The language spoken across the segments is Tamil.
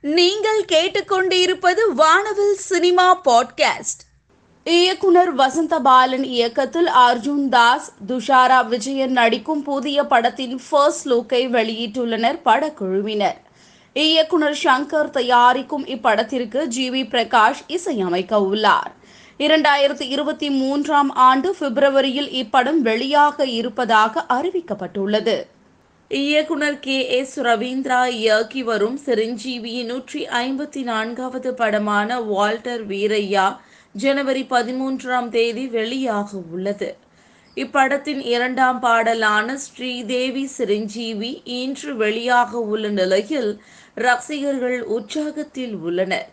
நீங்கள் கேட்டுக்கொண்டிருப்பது வானவில் சினிமா பாட்காஸ்ட். இயக்குனர் வசந்த பாலன் இயக்கத்தில் அர்ஜுன் தாஸ் துஷாரா விஜயன் நடிக்கும் புதிய படத்தின் ஃபர்ஸ்ட் லுக்கை வெளியிட்டுள்ளனர் படக்குழுவினர். இயக்குனர் சங்கர் தயாரிக்கும் இப்படத்திற்கு ஜி வி பிரகாஷ் இசையமைக்க உள்ளார். இரண்டாயிரத்தி இருபத்தி மூன்றாம் ஆண்டு பிப்ரவரியில் இப்படம் வெளியாக இருப்பதாக அறிவிக்கப்பட்டுள்ளது. இயக்குனர் கே எஸ் ரவீந்திரா இயக்கி வரும் சிரஞ்சீவியின் நூற்றி ஐம்பத்தி நான்காவது படமான வால்டர் வீரையா ஜனவரி பதிமூன்றாம் தேதி வெளியாக உள்ளது. இப்படத்தின் இரண்டாம் பாடலான ஸ்ரீதேவி சிரஞ்சீவி இன்று வெளியாக உள்ள நிலையில் ரசிகர்கள் உற்சாகத்தில் உள்ளனர்.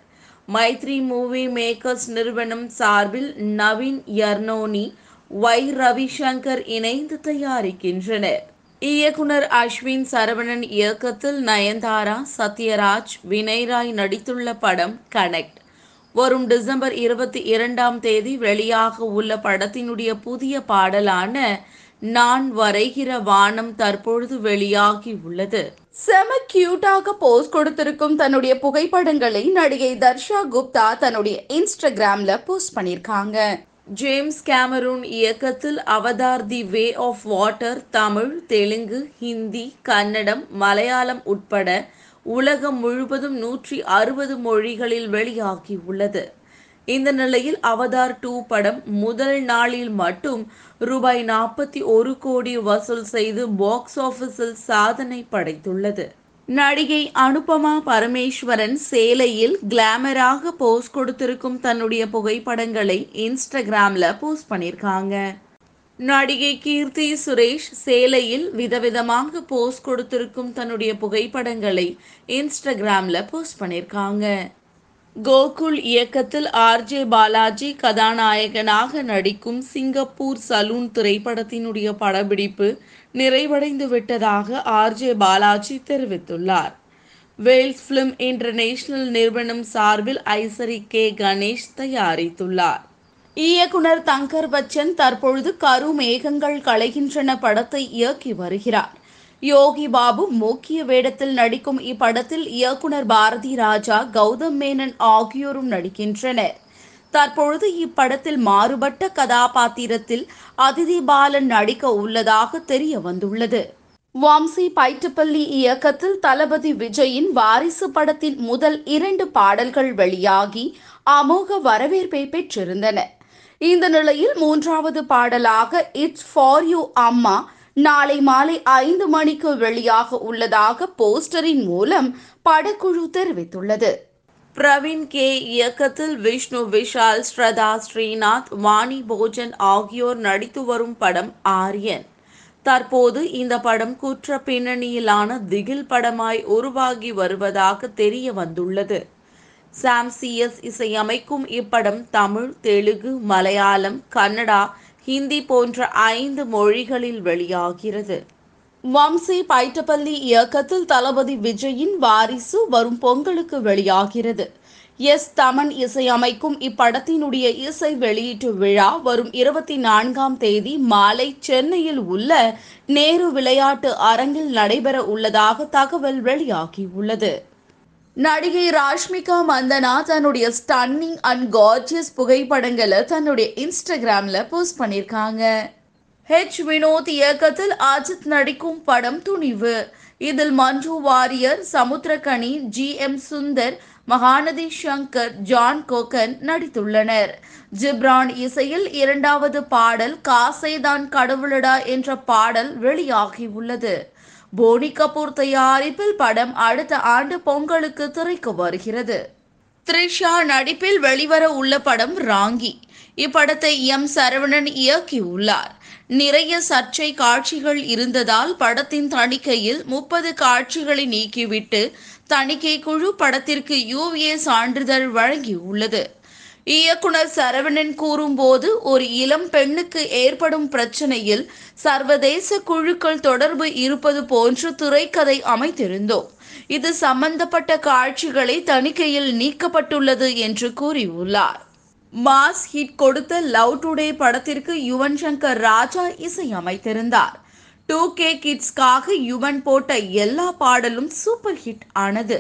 மைத்ரி மூவி மேக்கர்ஸ் நிறுவனம் சார்பில் நவீன் யர்னோனி ஒய் ரவிசங்கர் இணைந்து தயாரிக்கின்றனர். இயக்குனர் அஸ்வின் சரவணன் இயக்கத்தில் நயன்தாரா சத்யராஜ் வினய்ராய் நடித்துள்ள படம் கனெக்ட் வரும் டிசம்பர் இருபத்தி இரண்டாம் தேதி வெளியாக உள்ள படத்தினுடைய புதிய பாடலான நான் வரைகிற வானம் தற்பொழுது வெளியாகி உள்ளது. செம கியூட்டாக போஸ்ட் கொடுத்திருக்கும் தன்னுடைய புகைப்படங்களை நடிகை தர்ஷா குப்தா தன்னுடைய இன்ஸ்டாகிராம்ல போஸ்ட் பண்ணியிருக்காங்க. ஜேம்ஸ் கேமரூன் இயக்கத்தில் Avatar the Way of Water Tamil Telugu Hindi Kannada Malayalam உட்பட உலகம் முழுவதும் நூற்றி அறுபது மொழிகளில் வெளியாகியுள்ளது. இந்த நிலையில் அவதார் டூ படம் முதல் நாளில் மட்டும் ரூபாய் நாற்பத்தி ஒரு கோடி வசூல் செய்து பாக்ஸ் ஆஃபீஸில் சாதனை படைத்துள்ளது. நடிகை அனுபமா பரமேஸ்வரன் சேலையில் கிளாமராக போஸ்ட் கொடுத்திருக்கும் தன்னுடைய புகைப்படங்களை இன்ஸ்டாகிராமில் போஸ்ட் பண்ணியிருக்காங்க. நடிகை கீர்த்தி சுரேஷ் சேலையில் விதவிதமாக போஸ்ட் கொடுத்திருக்கும் தன்னுடைய புகைப்படங்களை இன்ஸ்டாகிராமில் போஸ்ட் பண்ணியிருக்காங்க. கோகுல் இயக்கத்தில் ஆர்ஜே பாலாஜி கதாநாயகனாக நடிக்கும் சிங்கப்பூர் சலூன் திரைப்படத்தினுடைய படப்பிடிப்பு நிறைவடைந்து விட்டதாக ஆர்ஜே பாலாஜி தெரிவித்துள்ளார். வேல்ஸ் பிலிம் இன்டர்நேஷனல் நிறுவனம் சார்பில் ஐசரி கே கணேஷ் தயாரித்துள்ளார். இயக்குனர் தங்கர் பச்சன் தற்பொழுது கரு மேகங்கள் களைகின்றன படத்தை இயக்கி வருகிறார். யோகி பாபு முக்கிய வேடத்தில் நடிக்கும் இப்படத்தில் இயக்குனர் பாரதி ராஜா கௌதம் மேனன் ஆகியோரும் நடிக்கின்றனர். தற்பொழுது இப்படத்தில் மாறுபட்ட கதாபாத்திரத்தில் அதிதி பாலன் நடிக்க உள்ளதாக தெரிய வந்துள்ளது. வம்சி பைட்டுப்பள்ளி இயக்கத்தில் தளபதி விஜயின் வாரிசு படத்தின் முதல் இரண்டு பாடல்கள் வெளியாகி அமோக வரவேற்பை பெற்றிருந்தன. இந்த நிலையில் மூன்றாவது பாடலாக இட்ஸ் ஃபார் யூ அம்மா நாளை மாலை ஐந்து மணிக்கு வெளியாக உள்ளதாக போஸ்டரின் மூலம் படக்குழு தெரிவித்துள்ளது. பிரவீன் கே. இயக்கத்தில் விஷ்ணு விஷால் ஸ்ரதா ஸ்ரீநாத் வாணி போஜன் ஆகியோர் நடித்து வரும் படம் ஆரியன். தற்போது இந்த படம் குற்ற பின்னணியிலான திகில் படமாய் உருவாகி வருவதாக தெரிய வந்துள்ளது. சாம் சிஎஸ் இசையமைக்கும் இப்படம் தமிழ் தெலுங்கு மலையாளம் கன்னடா ஹிந்தி போன்ற ஐந்து மொழிகளில் வெளியாகிறது. வம்சி பைட்டப்பள்ளி இயக்கத்தில் தளபதி விஜயின் வாரிசு வரும் பொங்கலுக்கு வெளியாகிறது. எஸ் தமன் இசையமைக்கும் இப்படத்தினுடைய இசை வெளியீட்டு விழா வரும் இருபத்தி நான்காம் தேதி மாலை சென்னையில் உள்ள நேரு விளையாட்டு அரங்கில் நடைபெற உள்ளதாக தகவல் வெளியாகியுள்ளது. நடிகை ராஷ்மிகா மந்தனா தன்னுடைய ஸ்டன்னிங் அண்ட் கார்ஜியஸ் புகைப்படங்களை தன்னுடைய இன்ஸ்டாகிராமில் போஸ்ட் பண்ணியிருக்காங்க. ஹெச் வினோத் இயக்கத்தில் அஜித் நடிக்கும் படம் துணிவு. இதில் மஞ்சு வாரியர் சமுத்திரகனி ஜி எம் சுந்தர் மகாநதி சங்கர் ஜான் கோகன் நடித்துள்ளனர். ஜிப்ரான் இசையில் இரண்டாவது பாடல் காசைதான் கடவுளடா என்ற பாடல் வெளியாகியுள்ளது. போனி கபூர் தயாரிப்பில் படம் அடுத்த ஆண்டு பொங்கலுக்கு திரைக்கு வருகிறது. த்ரிஷா நடிப்பில் வெளிவர உள்ள படம் ராங்கி. இப்படத்தை எம். சரவணன் இயக்கியுள்ளார். நிறைய சர்ச்சை காட்சிகள் இருந்ததால் படத்தின் தணிக்கையில் முப்பது காட்சிகளை நீக்கிவிட்டு தணிக்கை குழு படத்திற்கு யூஏ சான்றிதழ் வழங்கியுள்ளது. இயக்குனர் சரவணன் கூறும்போது ஒரு இளம் பெண்ணுக்கு ஏற்படும் பிரச்சனையில் சர்வதேச குழுக்கள் தொடர்பு இருப்பது போன்று திரைக்கதை அமைத்திருந்தோம். இது சம்பந்தப்பட்ட காட்சிகளை தணிக்கையில் நீக்கப்பட்டுள்ளது என்று கூறியுள்ளார். மாஸ் ஹிட் கொடுத்த லவ் டுடே படத்திற்கு யுவன் சங்கர் ராஜா இசையமைத்திருந்தார். டூ கே கிட்ஸ்க்காக யுவன் போட்ட எல்லா பாடலும் சூப்பர் ஹிட் ஆனது.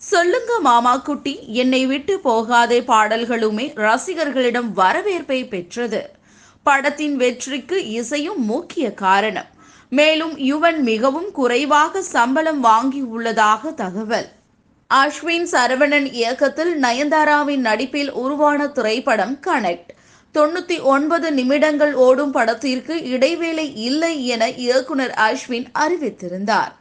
சொல்லுங்க மாமா குட்டி என்னை விட்டு போகாதே பாடல்களுமே ரசிகர்களிடம் வரவேற்பை பெற்றது. படத்தின் வெற்றிக்கு இசையும் முக்கிய காரணம். மேலும் யுவன் மிகவும் குறைவாக சம்பளம் வாங்கி உள்ளதாக தகவல். அஸ்வின் சரவணன் இயக்கத்தில் நயன்தாராவின் நடிப்பில் உருவான திரைப்படம் கனெக்ட். தொண்ணூத்தி ஒன்பது நிமிடங்கள் ஓடும் படத்திற்கு இடைவேளை இல்லை என இயக்குனர் அஸ்வின் அறிவித்திருந்தார்.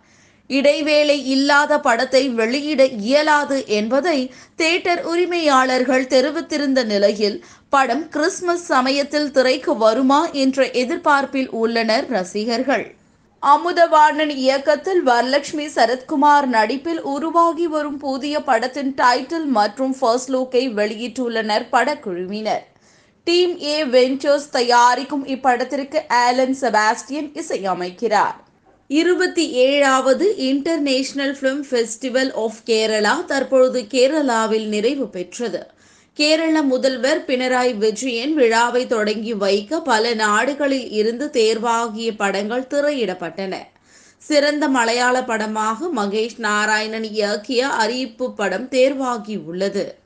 இடைவேளை இல்லாத படத்தை வெளியிட இயலாது என்பதை தியேட்டர் உரிமையாளர்கள் தெரிவித்திருந்த நிலையில் படம் கிறிஸ்துமஸ் சமயத்தில் திரைக்கு வருமா என்ற எதிர்பார்ப்பில் உள்ளனர் ரசிகர்கள். அமுதவாணன் இயக்கத்தில் வரலட்சுமி சரத்குமார் நடிப்பில் உருவாகி வரும் புதிய படத்தின் டைட்டில் மற்றும் ஃபர்ஸ்ட் லுக்கை வெளியிட்டுள்ளனர் படக்குழுவினர். டீம் ஏ வெஞ்சர்ஸ் தயாரிக்கும் இப்படத்திற்கு ஆலன் செபாஸ்டியன் இசையமைக்கிறார். இருபத்தி ஏழாவது international film festival of Kerala தற்பொழுது கேரளாவில் நிறைவு பெற்றது. கேரள முதல்வர் பினராயி விஜயன் விழாவை தொடங்கி வைக்க பல நாடுகளில் இருந்து தேர்வாகிய படங்கள் திரையிடப்பட்டன. சிறந்த மலையாள படமாக மகேஷ் நாராயணன் இயக்கிய அறிவிப்பு படம் தேர்வாகியுள்ளது